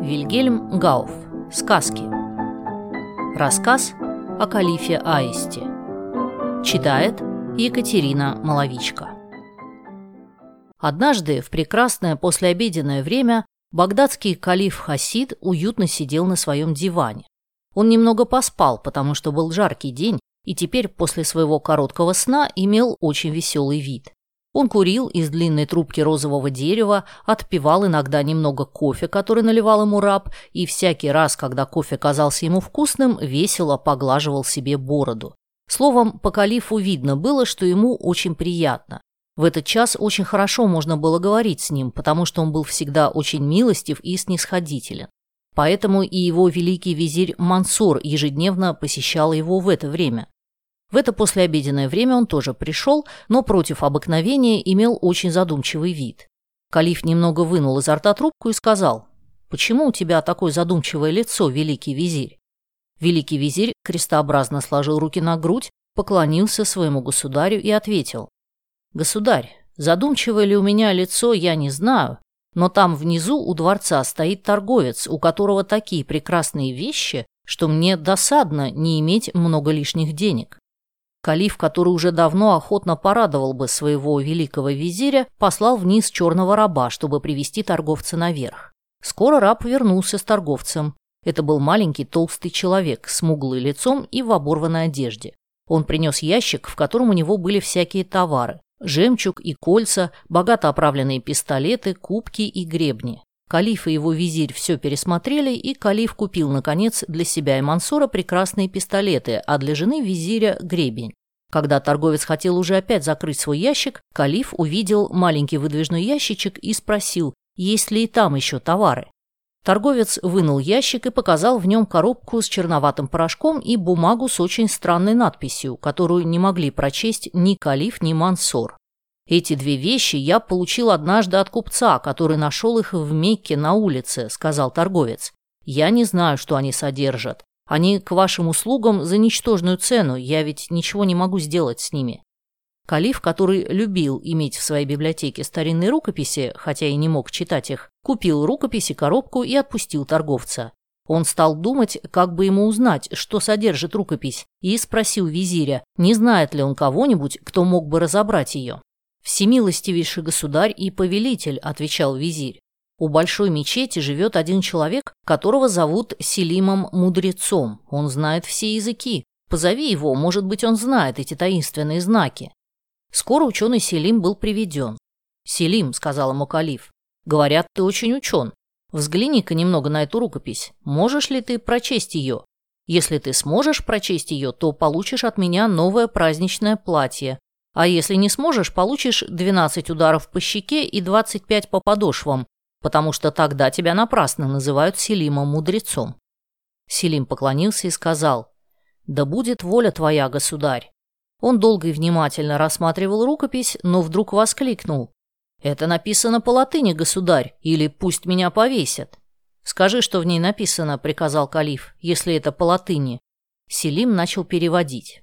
Вильгельм Гауф. Сказки. Рассказ о калифе Аисте. Читает Екатерина Маловичка. Однажды, в прекрасное послеобеденное время, багдадский калиф Хасид уютно сидел на своем диване. Он немного поспал, потому что был жаркий день, и теперь после своего короткого сна имел очень веселый вид. Он курил из длинной трубки розового дерева, отпивал иногда немного кофе, который наливал ему раб, и всякий раз, когда кофе казался ему вкусным, весело поглаживал себе бороду. Словом, по калифу видно было, что ему очень приятно. В этот час очень хорошо можно было говорить с ним, потому что он был всегда очень милостив и снисходителен. Поэтому и его великий визирь Мансур ежедневно посещал его в это время. В это послеобеденное время он тоже пришел, но против обыкновения имел очень задумчивый вид. Калиф немного вынул изо рта трубку и сказал, «Почему у тебя такое задумчивое лицо, великий визирь?» Великий визирь крестообразно сложил руки на грудь, поклонился своему государю и ответил, «Государь, задумчивое ли у меня лицо, я не знаю, но там внизу у дворца стоит торговец, у которого такие прекрасные вещи, что мне досадно не иметь много лишних денег. Калиф, который уже давно охотно порадовал бы своего великого визиря, послал вниз черного раба, чтобы привести торговца наверх. Скоро раб вернулся с торговцем. Это был маленький толстый человек, смуглый лицом и в оборванной одежде. Он принес ящик, в котором у него были всякие товары. Жемчуг и кольца, богато оправленные пистолеты, кубки и гребни. Калиф и его визирь все пересмотрели, и Калиф купил, наконец, для себя и Мансура прекрасные пистолеты, а для жены визиря – гребень. Когда торговец хотел уже опять закрыть свой ящик, Калиф увидел маленький выдвижной ящичек и спросил, есть ли и там еще товары. Торговец вынул ящик и показал в нем коробку с черноватым порошком и бумагу с очень странной надписью, которую не могли прочесть ни Калиф, ни Мансор. «Эти две вещи я получил однажды от купца, который нашел их в Мекке на улице», — сказал торговец. «Я не знаю, что они содержат. Они к вашим услугам за ничтожную цену, я ведь ничего не могу сделать с ними». Калиф, который любил иметь в своей библиотеке старинные рукописи, хотя и не мог читать их, купил рукописи, коробку и отпустил торговца. Он стал думать, как бы ему узнать, что содержит рукопись, и спросил визиря, не знает ли он кого-нибудь, кто мог бы разобрать ее. «Всемилостивейший государь и повелитель», — отвечал визирь. «У большой мечети живет один человек, которого зовут Селимом Мудрецом. Он знает все языки. Позови его, может быть, он знает эти таинственные знаки». Скоро ученый Селим был приведен. «Селим», — сказал ему калиф, — «говорят, ты очень учен. Взгляни-ка немного на эту рукопись. Можешь ли ты прочесть ее? Если ты сможешь прочесть ее, то получишь от меня новое праздничное платье, а если не сможешь, получишь 12 ударов по щеке и 25 по подошвам, потому что тогда тебя напрасно называют Селимом мудрецом. Селим поклонился и сказал, «Да будет воля твоя, государь». Он долго и внимательно рассматривал рукопись, но вдруг воскликнул, «Это написано по латыни, государь, или пусть меня повесят». «Скажи, что в ней написано», — приказал калиф, «если это по латыни». Селим начал переводить.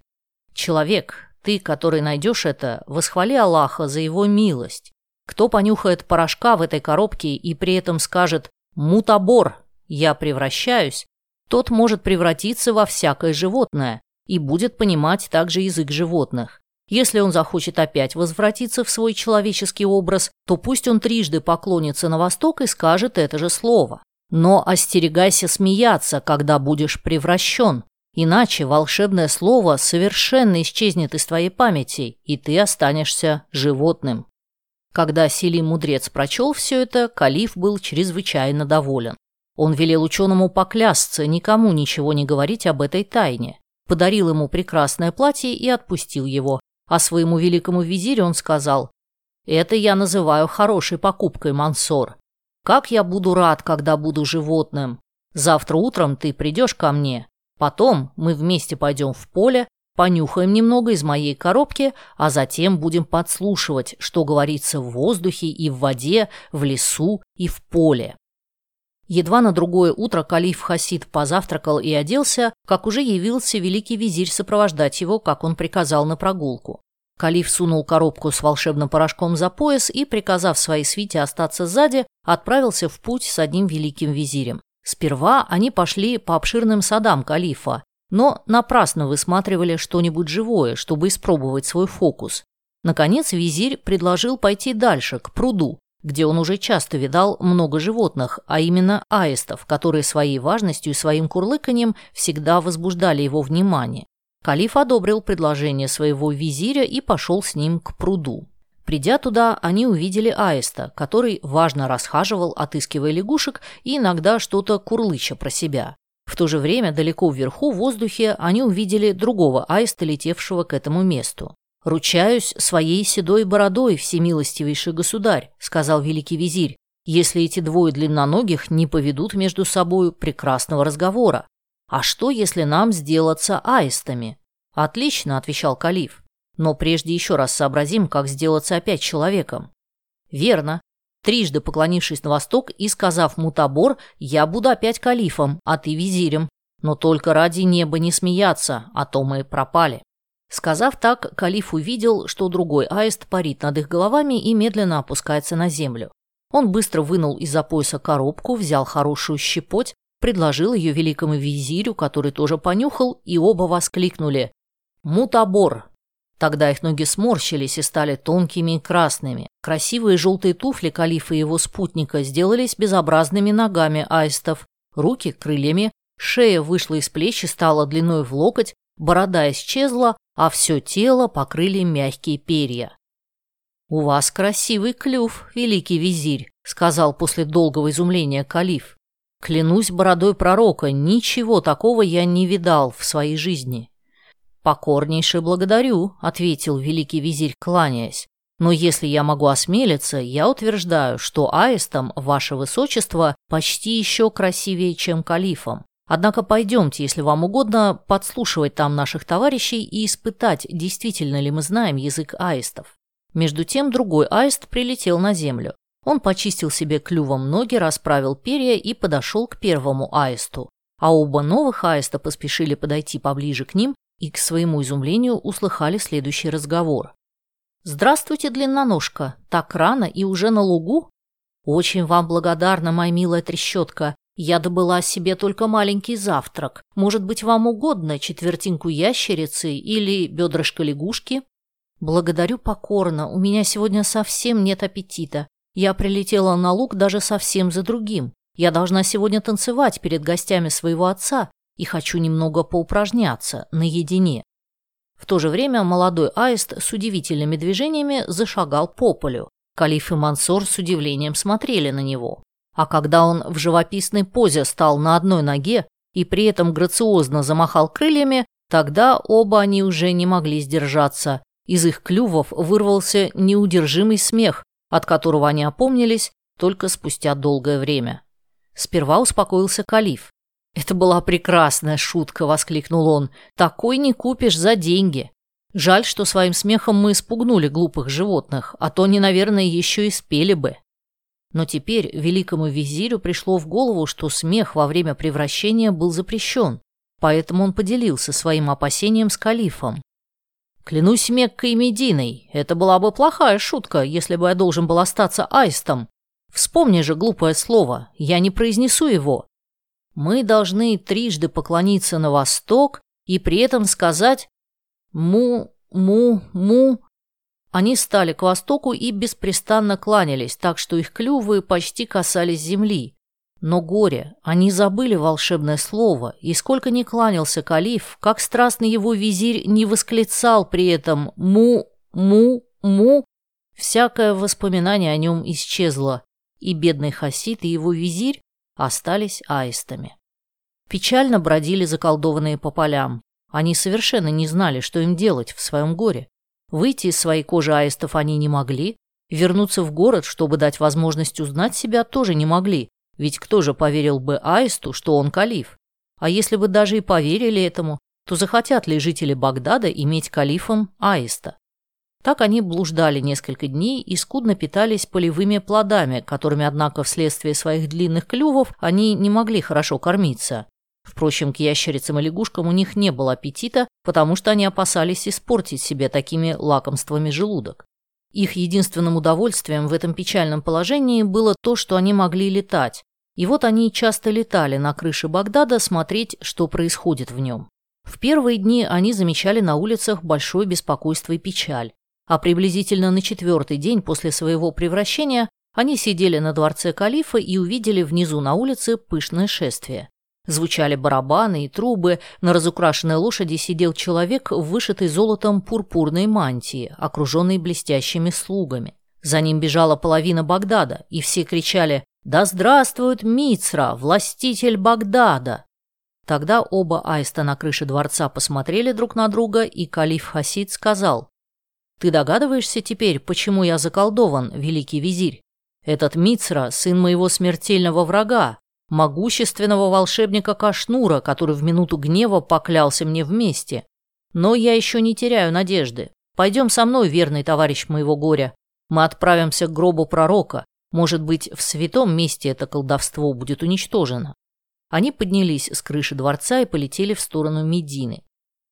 «Человек, ты, который найдешь это, восхвали Аллаха за его милость. Кто понюхает порошка в этой коробке и при этом скажет «мутабор, я превращаюсь», тот может превратиться во всякое животное и будет понимать также язык животных. Если он захочет опять возвратиться в свой человеческий образ, то пусть он трижды поклонится на восток и скажет это же слово. Но остерегайся смеяться, когда будешь превращен, Иначе волшебное слово совершенно исчезнет из твоей памяти, и ты останешься животным. Когда Селим Мудрец прочел все это, Калиф был чрезвычайно доволен. Он велел ученому поклясться, никому ничего не говорить об этой тайне. Подарил ему прекрасное платье и отпустил его. А своему великому визирю он сказал, «Это я называю хорошей покупкой, Мансор. Как я буду рад, когда буду животным. Завтра утром ты придешь ко мне, Потом мы вместе пойдем в поле, понюхаем немного из моей коробки, а затем будем подслушивать, что говорится в воздухе и в воде, в лесу и в поле. Едва на другое утро калиф Хасид позавтракал и оделся, как уже явился великий визирь сопровождать его, как он приказал на прогулку. Калиф сунул коробку с волшебным порошком за пояс и, приказав своей свите остаться сзади, отправился в путь с одним великим визирем. Сперва они пошли по обширным садам калифа, но напрасно высматривали что-нибудь живое, чтобы испробовать свой фокус. Наконец визирь предложил пойти дальше, к пруду, где он уже часто видал много животных, а именно аистов, которые своей важностью и своим курлыканьем всегда возбуждали его внимание. Калиф одобрил предложение своего визиря и пошел с ним к пруду. Придя туда, они увидели аиста, который важно расхаживал, отыскивая лягушек и иногда что-то курлыча про себя. В то же время далеко вверху в воздухе они увидели другого аиста, летевшего к этому месту. «Ручаюсь своей седой бородой, всемилостивейший государь», — сказал великий визирь, «если эти двое длинноногих не поведут между собою прекрасного разговора. А что, если нам сделаться аистами?» «Отлично», — отвечал калиф, «но прежде еще раз сообразим, как сделаться опять человеком». «Верно. Трижды поклонившись на восток и сказав Мутабор, я буду опять калифом, а ты визирем. Но только ради неба не смеяться, а то мы пропали». Сказав так, калиф увидел, что другой аист парит над их головами и медленно опускается на землю. Он быстро вынул из-за пояса коробку, взял хорошую щепоть, предложил ее великому визирю, который тоже понюхал, и оба воскликнули «Мутабор!». Тогда их ноги сморщились и стали тонкими и красными. Красивые желтые туфли калифа и его спутника сделались безобразными ногами аистов, руки – крыльями, шея вышла из плеч и стала длиной в локоть, борода исчезла, а все тело покрыли мягкие перья. «У вас красивый клюв, великий визирь», — сказал после долгого изумления калиф. «Клянусь бородой пророка, ничего такого я не видал в своей жизни». «Покорнейше благодарю», — ответил великий визирь, кланяясь. «Но если я могу осмелиться, я утверждаю, что аистом, ваше высочество, почти еще красивее, чем калифом. Однако пойдемте, если вам угодно, подслушивать там наших товарищей и испытать, действительно ли мы знаем язык аистов. Между тем другой аист прилетел на землю. Он почистил себе клювом ноги, расправил перья и подошел к первому аисту. А оба новых аиста поспешили подойти поближе к ним и, к своему изумлению, услыхали следующий разговор. «Здравствуйте, длинноножка! Так рано и уже на лугу?» «Очень вам благодарна, моя милая трещотка. Я добыла себе только маленький завтрак. Может быть, вам угодно четвертинку ящерицы или бедрышко лягушки? Благодарю покорно. У меня сегодня совсем нет аппетита. Я прилетела на луг даже совсем за другим. Я должна сегодня танцевать перед гостями своего отца и хочу немного поупражняться наедине. В то же время молодой аист с удивительными движениями зашагал по полю. Калиф и Мансор с удивлением смотрели на него. А когда он в живописной позе стал на одной ноге и при этом грациозно замахал крыльями, тогда оба они уже не могли сдержаться. Из их клювов вырвался неудержимый смех, от которого они опомнились только спустя долгое время. Сперва успокоился Калиф. «Это была прекрасная шутка», — воскликнул он. «Такой не купишь за деньги. Жаль, что своим смехом мы испугнули глупых животных, а то они, наверное, еще и спели бы». Но теперь великому визирю пришло в голову, что смех во время превращения был запрещен, поэтому он поделился своим опасением с калифом. «Клянусь Меккой и Мединой, это была бы плохая шутка, если бы я должен был остаться аистом. Вспомни же глупое слово, я не произнесу его. Мы должны трижды поклониться на восток и при этом сказать «му, му, му», они стали к востоку и беспрестанно кланялись, так что их клювы почти касались земли. Но горе, они забыли волшебное слово, и сколько ни кланялся калиф, как страстный его визирь не восклицал при этом «му, му, му», всякое воспоминание о нем исчезло, и бедный Хасид и его визирь остались аистами. Печально бродили заколдованные по полям. Они совершенно не знали, что им делать в своем горе. Выйти из своей кожи аистов они не могли, вернуться в город, чтобы дать возможность узнать себя, тоже не могли, ведь кто же поверил бы аисту, что он калиф? А если бы даже и поверили этому, то захотят ли жители Багдада иметь калифом аиста? Так они блуждали несколько дней и скудно питались полевыми плодами, которыми, однако, вследствие своих длинных клювов они не могли хорошо кормиться. Впрочем, к ящерицам и лягушкам у них не было аппетита, потому что они опасались испортить себе такими лакомствами желудок. Их единственным удовольствием в этом печальном положении было то, что они могли летать. И вот они часто летали на крыше Багдада смотреть, что происходит в нем. В первые дни они замечали на улицах большое беспокойство и печаль, а приблизительно на четвертый день после своего превращения они сидели на дворце калифа и увидели внизу на улице пышное шествие. Звучали барабаны и трубы, на разукрашенной лошади сидел человек в вышитой золотом пурпурной мантии, окруженный блестящими слугами. За ним бежала половина Багдада, и все кричали «Да здравствует Мицра, властитель Багдада!». Тогда оба аиста на крыше дворца посмотрели друг на друга, и калиф Хасид сказал «Ты догадываешься теперь, почему я заколдован, великий визирь? Этот Мицра – сын моего смертельного врага, могущественного волшебника Кашнура, который в минуту гнева поклялся мне вместе. Но я еще не теряю надежды. Пойдем со мной, верный товарищ моего горя. Мы отправимся к гробу пророка. Может быть, в святом месте это колдовство будет уничтожено. Они поднялись с крыши дворца и полетели в сторону Медины.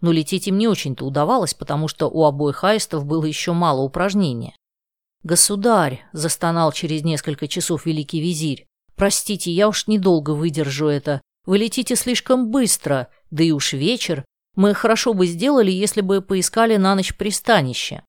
Но лететь им не очень-то удавалось, потому что у обоих аистов было еще мало упражнения. «Государь!» – застонал через несколько часов великий визирь. Простите, я уж недолго выдержу это. Вы летите слишком быстро, да и уж вечер. Мы хорошо бы сделали, если бы поискали на ночь пристанище».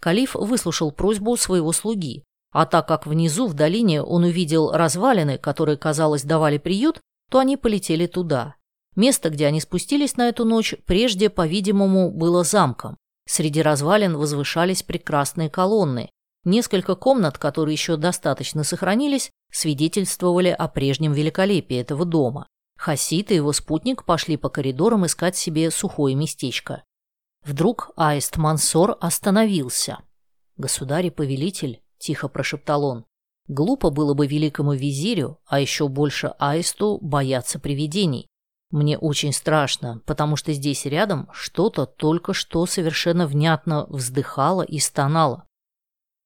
Калиф выслушал просьбу своего слуги, а так как внизу, в долине, он увидел развалины, которые, казалось, давали приют, то они полетели туда. Место, где они спустились на эту ночь, прежде, по-видимому, было замком. Среди развалин возвышались прекрасные колонны. Несколько комнат, которые еще достаточно сохранились, свидетельствовали о прежнем великолепии этого дома. Хасид и его спутник пошли по коридорам искать себе сухое местечко. Вдруг аист Мансор остановился. «Государь и повелитель», — тихо прошептал он, — «глупо было бы великому визирю, а еще больше аисту, бояться привидений. Мне очень страшно, потому что здесь рядом что-то только что совершенно внятно вздыхало и стонало.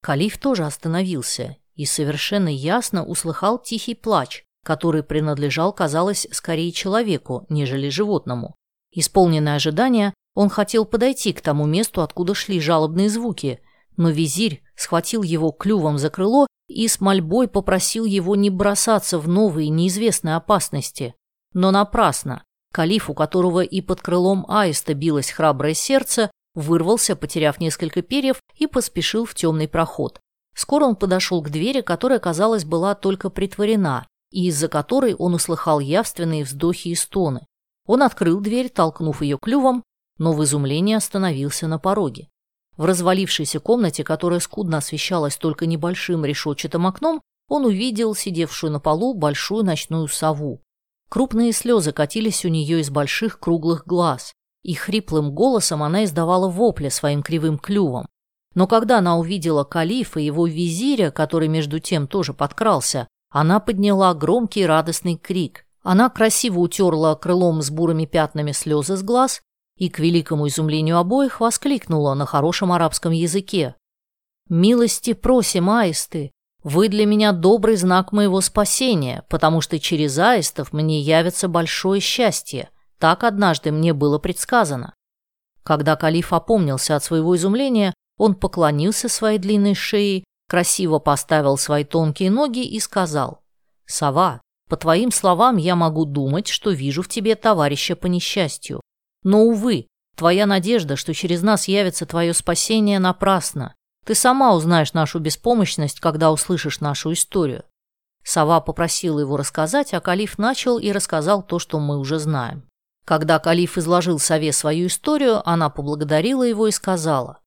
Калиф тоже остановился и совершенно ясно услыхал тихий плач, который принадлежал, казалось, скорее человеку, нежели животному. Исполненное ожидания, он хотел подойти к тому месту, откуда шли жалобные звуки, но визирь схватил его клювом за крыло и с мольбой попросил его не бросаться в новые неизвестные опасности. Но напрасно. Калиф, у которого и под крылом аиста билось храброе сердце, вырвался, потеряв несколько перьев, и поспешил в темный проход. Скоро он подошел к двери, которая, казалось, была только притворена, и из-за которой он услыхал явственные вздохи и стоны. Он открыл дверь, толкнув ее клювом, но в изумлении остановился на пороге. В развалившейся комнате, которая скудно освещалась только небольшим решетчатым окном, он увидел сидевшую на полу большую ночную сову. Крупные слезы катились у нее из больших круглых глаз, и хриплым голосом она издавала вопли своим кривым клювом. Но когда она увидела калифа и его визиря, который между тем тоже подкрался, она подняла громкий радостный крик. Она красиво утерла крылом с бурыми пятнами слезы с глаз и, к великому изумлению обоих, воскликнула на хорошем арабском языке. «Милости просим, аисты! Вы для меня добрый знак моего спасения, потому что через аистов мне явится большое счастье. Так однажды мне было предсказано». Когда калиф опомнился от своего изумления, он поклонился своей длинной шее, красиво поставил свои тонкие ноги и сказал, «Сова, по твоим словам я могу думать, что вижу в тебе товарища по несчастью. Но, увы, твоя надежда, что через нас явится твое спасение, напрасна. Ты сама узнаешь нашу беспомощность, когда услышишь нашу историю». Сова попросила его рассказать, а Калиф начал и рассказал то, что мы уже знаем. Когда Калиф изложил Сове свою историю, она поблагодарила его и сказала,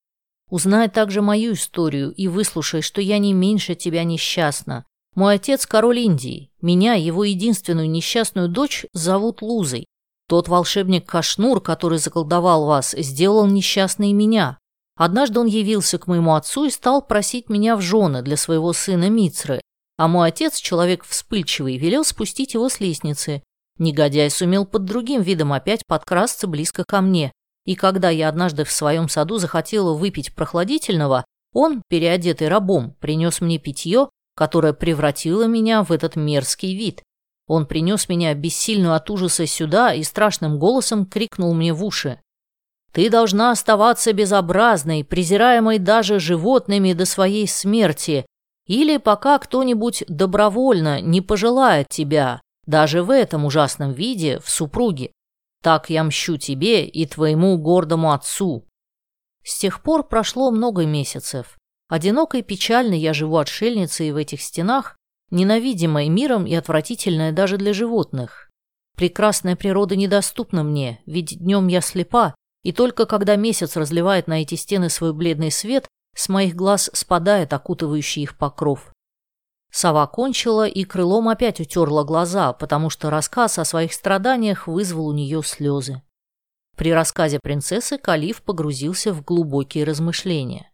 Узнай также мою историю и выслушай, что я не меньше тебя несчастна. Мой отец – король Индии. Меня, его единственную несчастную дочь, зовут Лузой. Тот волшебник Кашнур, который заколдовал вас, сделал несчастной меня. Однажды он явился к моему отцу и стал просить меня в жены для своего сына Мицры. А мой отец, человек вспыльчивый, велел спустить его с лестницы. Негодяй сумел под другим видом опять подкрасться близко ко мне, и когда я однажды в своем саду захотела выпить прохладительного, он, переодетый рабом, принес мне питье, которое превратило меня в этот мерзкий вид. Он принес меня бессильную от ужаса сюда и страшным голосом крикнул мне в уши. «Ты должна оставаться безобразной, презираемой даже животными до своей смерти. Или пока кто-нибудь добровольно не пожелает тебя, даже в этом ужасном виде, в супруге. Так я мщу тебе и твоему гордому отцу. С тех пор прошло много месяцев. Одиноко и печально я живу отшельницей в этих стенах, ненавидимой миром и отвратительная даже для животных. Прекрасная природа недоступна мне, ведь днем я слепа, и только когда месяц разливает на эти стены свой бледный свет, с моих глаз спадает окутывающий их покров. Сова кончила и крылом опять утерла глаза, потому что рассказ о своих страданиях вызвал у нее слезы. При рассказе принцессы Калиф погрузился в глубокие размышления.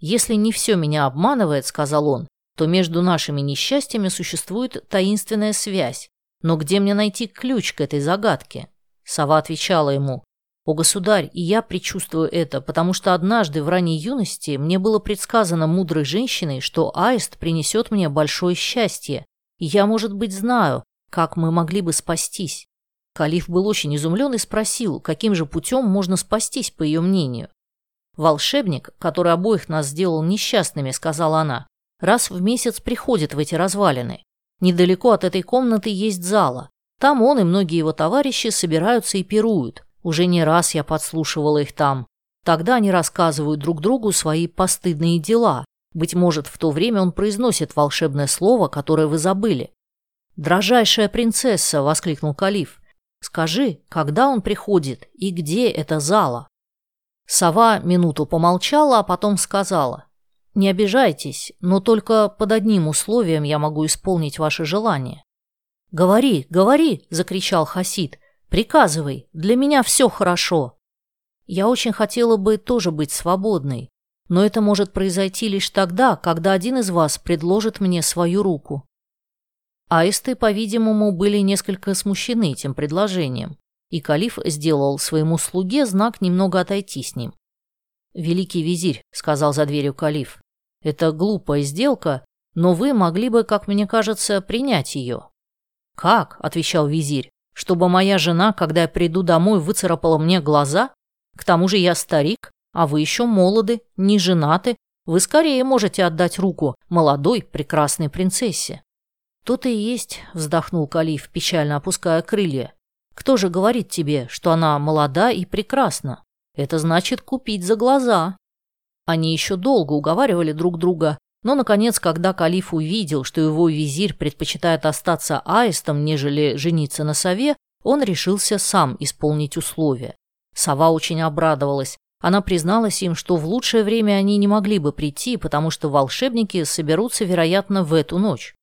«Если не все меня обманывает, — сказал он, — то между нашими несчастьями существует таинственная связь. Но где мне найти ключ к этой загадке?» Сова отвечала ему, «О, государь, и я предчувствую это, потому что однажды в ранней юности мне было предсказано мудрой женщиной, что аист принесет мне большое счастье, и я, может быть, знаю, как мы могли бы спастись». Калиф был очень изумлен и спросил, каким же путем можно спастись, по ее мнению. «Волшебник, который обоих нас сделал несчастными», — сказала она, — «раз в месяц приходит в эти развалины. Недалеко от этой комнаты есть зала. Там он и многие его товарищи собираются и пируют. Уже не раз я подслушивала их там. Тогда они рассказывают друг другу свои постыдные дела. Быть может, в то время он произносит волшебное слово, которое вы забыли. «Дрожайшая принцесса!» — воскликнул Калиф. «Скажи, когда он приходит и где эта зала?» Сова минуту помолчала, а потом сказала. «Не обижайтесь, но только под одним условием я могу исполнить ваше желание». «Говори, говори!» — закричал Хасид. Приказывай, для меня все хорошо. Я очень хотела бы тоже быть свободной, но это может произойти лишь тогда, когда один из вас предложит мне свою руку. Аисты, по-видимому, были несколько смущены этим предложением, и Калиф сделал своему слуге знак немного отойти с ним. «Великий визирь», — сказал за дверью Калиф, — «это глупая сделка, но вы могли бы, как мне кажется, принять ее». «Как?» — отвечал визирь чтобы моя жена, когда я приду домой, выцарапала мне глаза? К тому же я старик, а вы еще молоды, не женаты. Вы скорее можете отдать руку молодой, прекрасной принцессе». «То-то и есть», — вздохнул Калиф, печально опуская крылья. «Кто же говорит тебе, что она молода и прекрасна? Это значит купить за глаза». Они еще долго уговаривали друг друга, но, наконец, когда Калиф увидел, что его визирь предпочитает остаться аистом, нежели жениться на сове, он решился сам исполнить условия. Сова очень обрадовалась. Она призналась им, что в лучшее время они не могли бы прийти, потому что волшебники соберутся, вероятно, в эту ночь.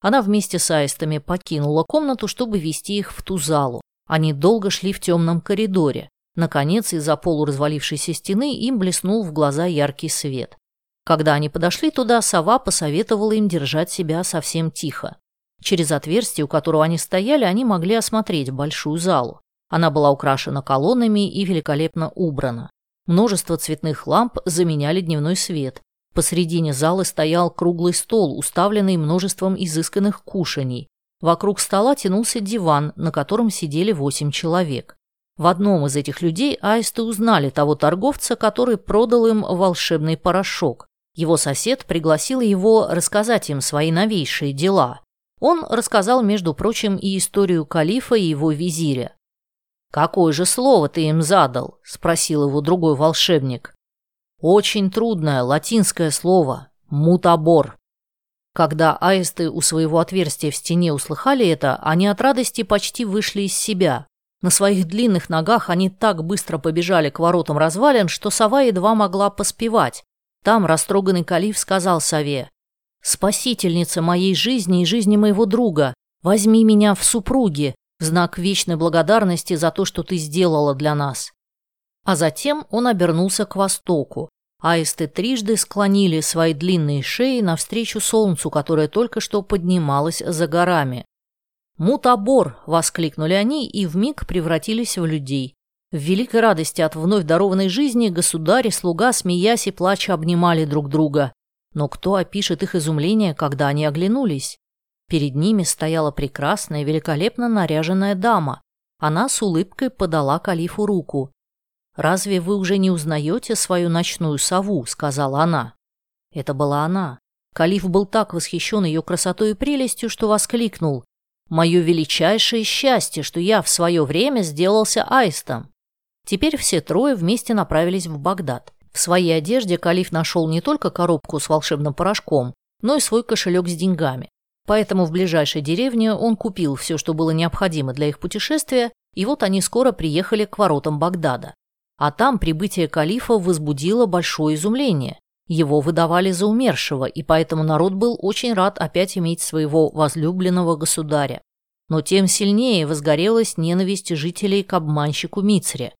Она вместе с аистами покинула комнату, чтобы вести их в ту залу. Они долго шли в темном коридоре. Наконец, из-за полуразвалившейся стены им блеснул в глаза яркий свет. Когда они подошли туда, сова посоветовала им держать себя совсем тихо. Через отверстие, у которого они стояли, они могли осмотреть большую залу. Она была украшена колоннами и великолепно убрана. Множество цветных ламп заменяли дневной свет. Посредине залы стоял круглый стол, уставленный множеством изысканных кушаний. Вокруг стола тянулся диван, на котором сидели восемь человек. В одном из этих людей аисты узнали того торговца, который продал им волшебный порошок. Его сосед пригласил его рассказать им свои новейшие дела. Он рассказал, между прочим, и историю калифа и его визиря. «Какое же слово ты им задал?» – спросил его другой волшебник. «Очень трудное латинское слово – мутабор». Когда аисты у своего отверстия в стене услыхали это, они от радости почти вышли из себя. На своих длинных ногах они так быстро побежали к воротам развалин, что сова едва могла поспевать, там растроганный калиф сказал сове, «Спасительница моей жизни и жизни моего друга, возьми меня в супруги в знак вечной благодарности за то, что ты сделала для нас». А затем он обернулся к востоку. Аисты трижды склонили свои длинные шеи навстречу солнцу, которое только что поднималось за горами. «Мутабор!» — воскликнули они и вмиг превратились в людей. В великой радости от вновь дарованной жизни государь и слуга, смеясь и плача, обнимали друг друга. Но кто опишет их изумление, когда они оглянулись? Перед ними стояла прекрасная, великолепно наряженная дама. Она с улыбкой подала калифу руку. «Разве вы уже не узнаете свою ночную сову?» — сказала она. Это была она. Калиф был так восхищен ее красотой и прелестью, что воскликнул «Мое величайшее счастье, что я в свое время сделался аистом». Теперь все трое вместе направились в Багдад. В своей одежде Калиф нашел не только коробку с волшебным порошком, но и свой кошелек с деньгами. Поэтому в ближайшей деревне он купил все, что было необходимо для их путешествия, и вот они скоро приехали к воротам Багдада. А там прибытие калифа возбудило большое изумление. Его выдавали за умершего, и поэтому народ был очень рад опять иметь своего возлюбленного государя. Но тем сильнее возгорелась ненависть жителей к обманщику Мицре.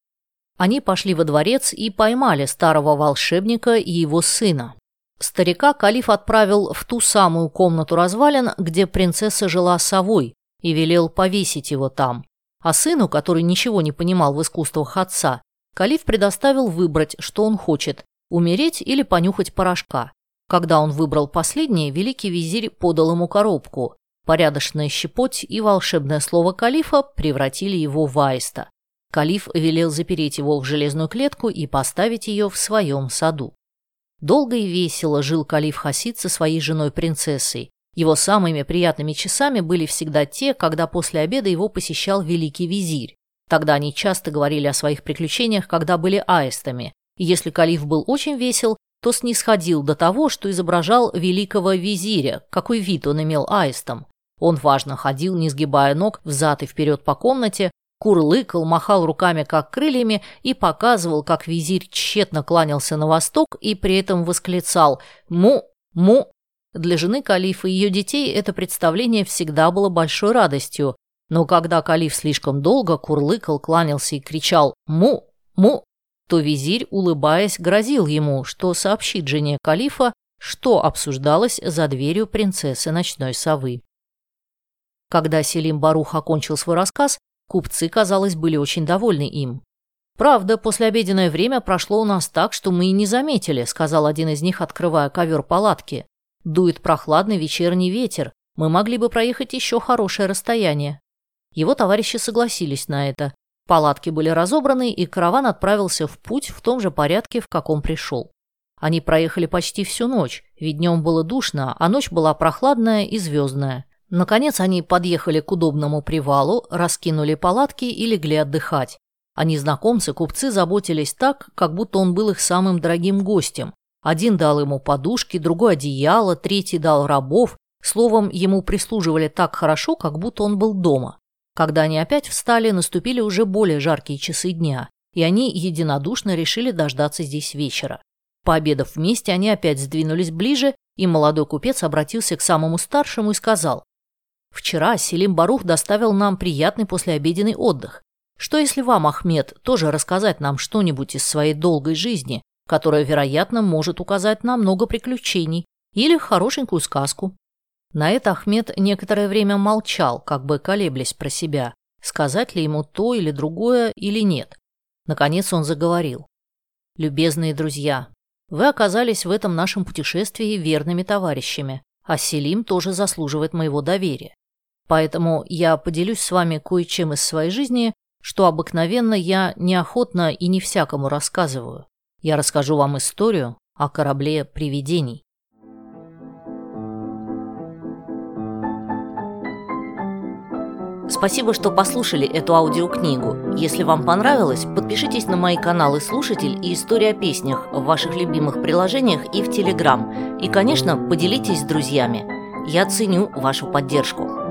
Они пошли во дворец и поймали старого волшебника и его сына. Старика калиф отправил в ту самую комнату развалин, где принцесса жила совой, и велел повесить его там. А сыну, который ничего не понимал в искусствах отца, калиф предоставил выбрать, что он хочет умереть или понюхать порошка. Когда он выбрал последнее, великий визирь подал ему коробку. Порядочная щепоть и волшебное слово калифа превратили его в аиста. Калиф велел запереть его в железную клетку и поставить ее в своем саду. Долго и весело жил калиф Хасид со своей женой-принцессой. Его самыми приятными часами были всегда те, когда после обеда его посещал великий визирь. Тогда они часто говорили о своих приключениях, когда были аистами, и если калиф был очень весел, то снисходил до того, что изображал великого визиря, какой вид он имел аистом. Он важно ходил, не сгибая ног, взад и вперед по комнате, курлыкал, махал руками, как крыльями, и показывал, как визирь тщетно кланялся на восток и при этом восклицал «Му! Му!». Для жены калифа и ее детей это представление всегда было большой радостью, но когда калиф слишком долго курлыкал, кланялся и кричал «Му! Му!», то визирь, улыбаясь, грозил ему, что сообщит жене калифа, что обсуждалось за дверью принцессы ночной совы. Когда Селим Барух окончил свой рассказ, купцы, казалось, были очень довольны им. «Правда, послеобеденное время прошло у нас так, что мы и не заметили», сказал один из них, открывая ковер палатки. «Дует прохладный вечерний ветер. Мы могли бы проехать еще хорошее расстояние». Его товарищи согласились на это, Палатки были разобраны, и караван отправился в путь в том же порядке, в каком пришел. Они проехали почти всю ночь, ведь днем было душно, а ночь была прохладная и звездная. Наконец они подъехали к удобному привалу, раскинули палатки и легли отдыхать. А незнакомцы, купцы заботились так, как будто он был их самым дорогим гостем. Один дал ему подушки, другой одеяло, третий дал рабов. Словом, ему прислуживали так хорошо, как будто он был дома. Когда они опять встали, наступили уже более жаркие часы дня, и они единодушно решили дождаться здесь вечера. Пообедав вместе, они опять сдвинулись ближе, и молодой купец обратился к самому старшему и сказал, «Вчера Селим Барух доставил нам приятный послеобеденный отдых. Что если вам, Ахмед, тоже рассказать нам что-нибудь из своей долгой жизни, которая, вероятно, может указать нам много приключений, или хорошенькую сказку?» На это Ахмед некоторое время молчал, как бы колеблясь про себя, сказать ли ему то или другое или нет. Наконец он заговорил. «Любезные друзья, вы оказались в этом нашем путешествии верными товарищами, а Селим тоже заслуживает моего доверия. Поэтому я поделюсь с вами кое-чем из своей жизни, что обыкновенно я неохотно и не всякому рассказываю. Я расскажу вам историю о корабле привидений. Спасибо, что послушали эту аудиокнигу. Если вам понравилось, подпишитесь на мои каналы «Слушатель» и «История о песнях» в ваших любимых приложениях и в Телеграм. И, конечно, поделитесь с друзьями. Я ценю вашу поддержку.